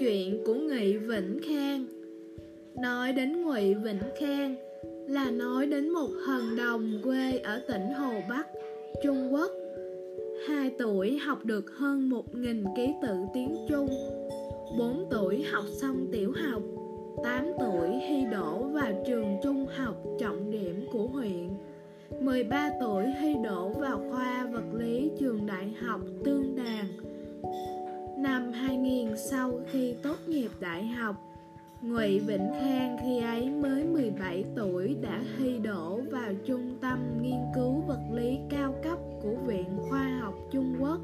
chuyện của Ngụy Vĩnh Khang Nói đến Ngụy Vĩnh Khang là nói đến một thần đồng quê ở tỉnh Hồ Bắc, Trung Quốc. Hai tuổi học được hơn một nghìn ký tự tiếng Trung, bốn tuổi học xong tiểu học, tám tuổi thi đỗ vào trường trung học trọng điểm của huyện. 13 tuổi thi đỗ vào khoa vật lý trường đại học Tương Đàn. Năm 2000 đại học, Ngụy Vĩnh Khang khi ấy mới 17 tuổi đã thi đỗ vào trung tâm nghiên cứu vật lý cao cấp của Viện Khoa học Trung Quốc.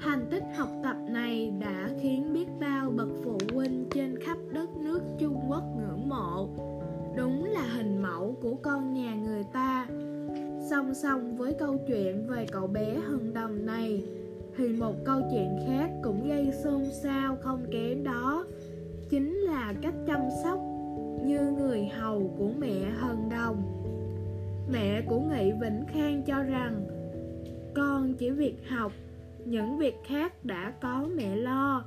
Thành tích học tập này đã khiến biết bao bậc phụ huynh trên khắp đất nước Trung Quốc ngưỡng mộ. Đúng là hình mẫu của con nhà người ta. Song song với câu chuyện về cậu bé hừng đồng này, thì một câu chuyện khác cũng gây xôn xao không kém đó cách chăm sóc như người hầu của mẹ hần đồng. Mẹ của nghị vĩnh khang cho rằng, con chỉ việc học, những việc khác đã có mẹ lo,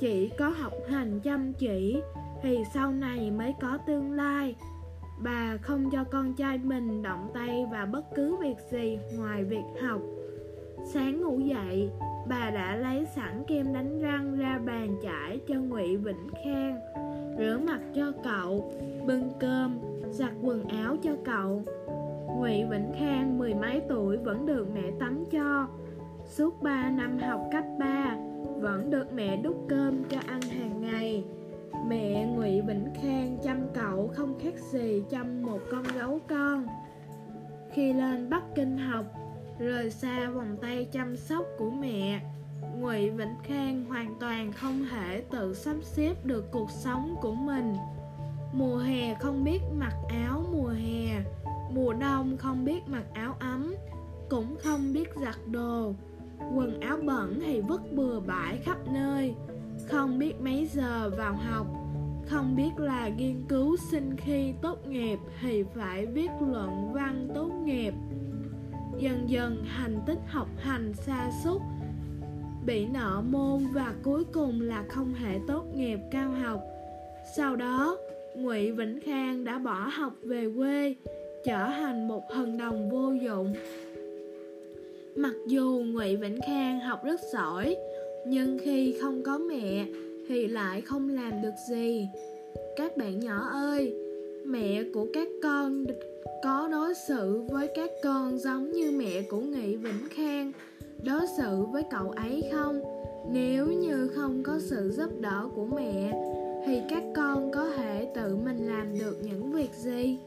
chỉ có học hành chăm chỉ thì sau này mới có tương lai. Bà không cho con trai mình động tay vào bất cứ việc gì ngoài việc học. Sáng ngủ dậy, bà đã lấy sẵn kem đánh răng ra bàn chải cho ngụy vĩnh khang rửa mặt cho cậu, bưng cơm, giặt quần áo cho cậu. Ngụy vĩnh khang mười mấy tuổi vẫn được mẹ tắm cho. Suốt ba năm học cấp ba, vẫn được mẹ đút cơm cho ăn hàng ngày. Mẹ ngụy vĩnh khang chăm cậu không khác gì chăm một con gấu con. Khi lên bắc kinh học, rời xa vòng tay chăm sóc của mẹ ngụy vĩnh khang hoàn toàn không thể tự sắp xếp được cuộc sống của mình. Mùa hè không biết mặc áo mùa hè, mùa đông không biết mặc áo ấm, cũng không biết giặt đồ. Quần áo bẩn thì vứt bừa bãi khắp nơi, không biết mấy giờ vào học, không biết là nghiên cứu sinh khi tốt nghiệp thì phải viết luận văn tốt nghiệp. Dần dần, thành tích học hành xa sút bị nợ môn và cuối cùng là không hệ tốt nghiệp cao học. Sau đó, ngụy vĩnh khang đã bỏ học về quê, trở thành một thần đồng vô dụng. Mặc dù ngụy vĩnh khang học rất giỏi, nhưng khi không có mẹ thì lại không làm được gì. Các bạn nhỏ ơi, mẹ của các con có đối xử với các con giống như mẹ của nghị vĩnh khang đối xử với cậu ấy không? Nếu như không có sự giúp đỡ của mẹ, thì các con có thể tự mình làm được những việc gì?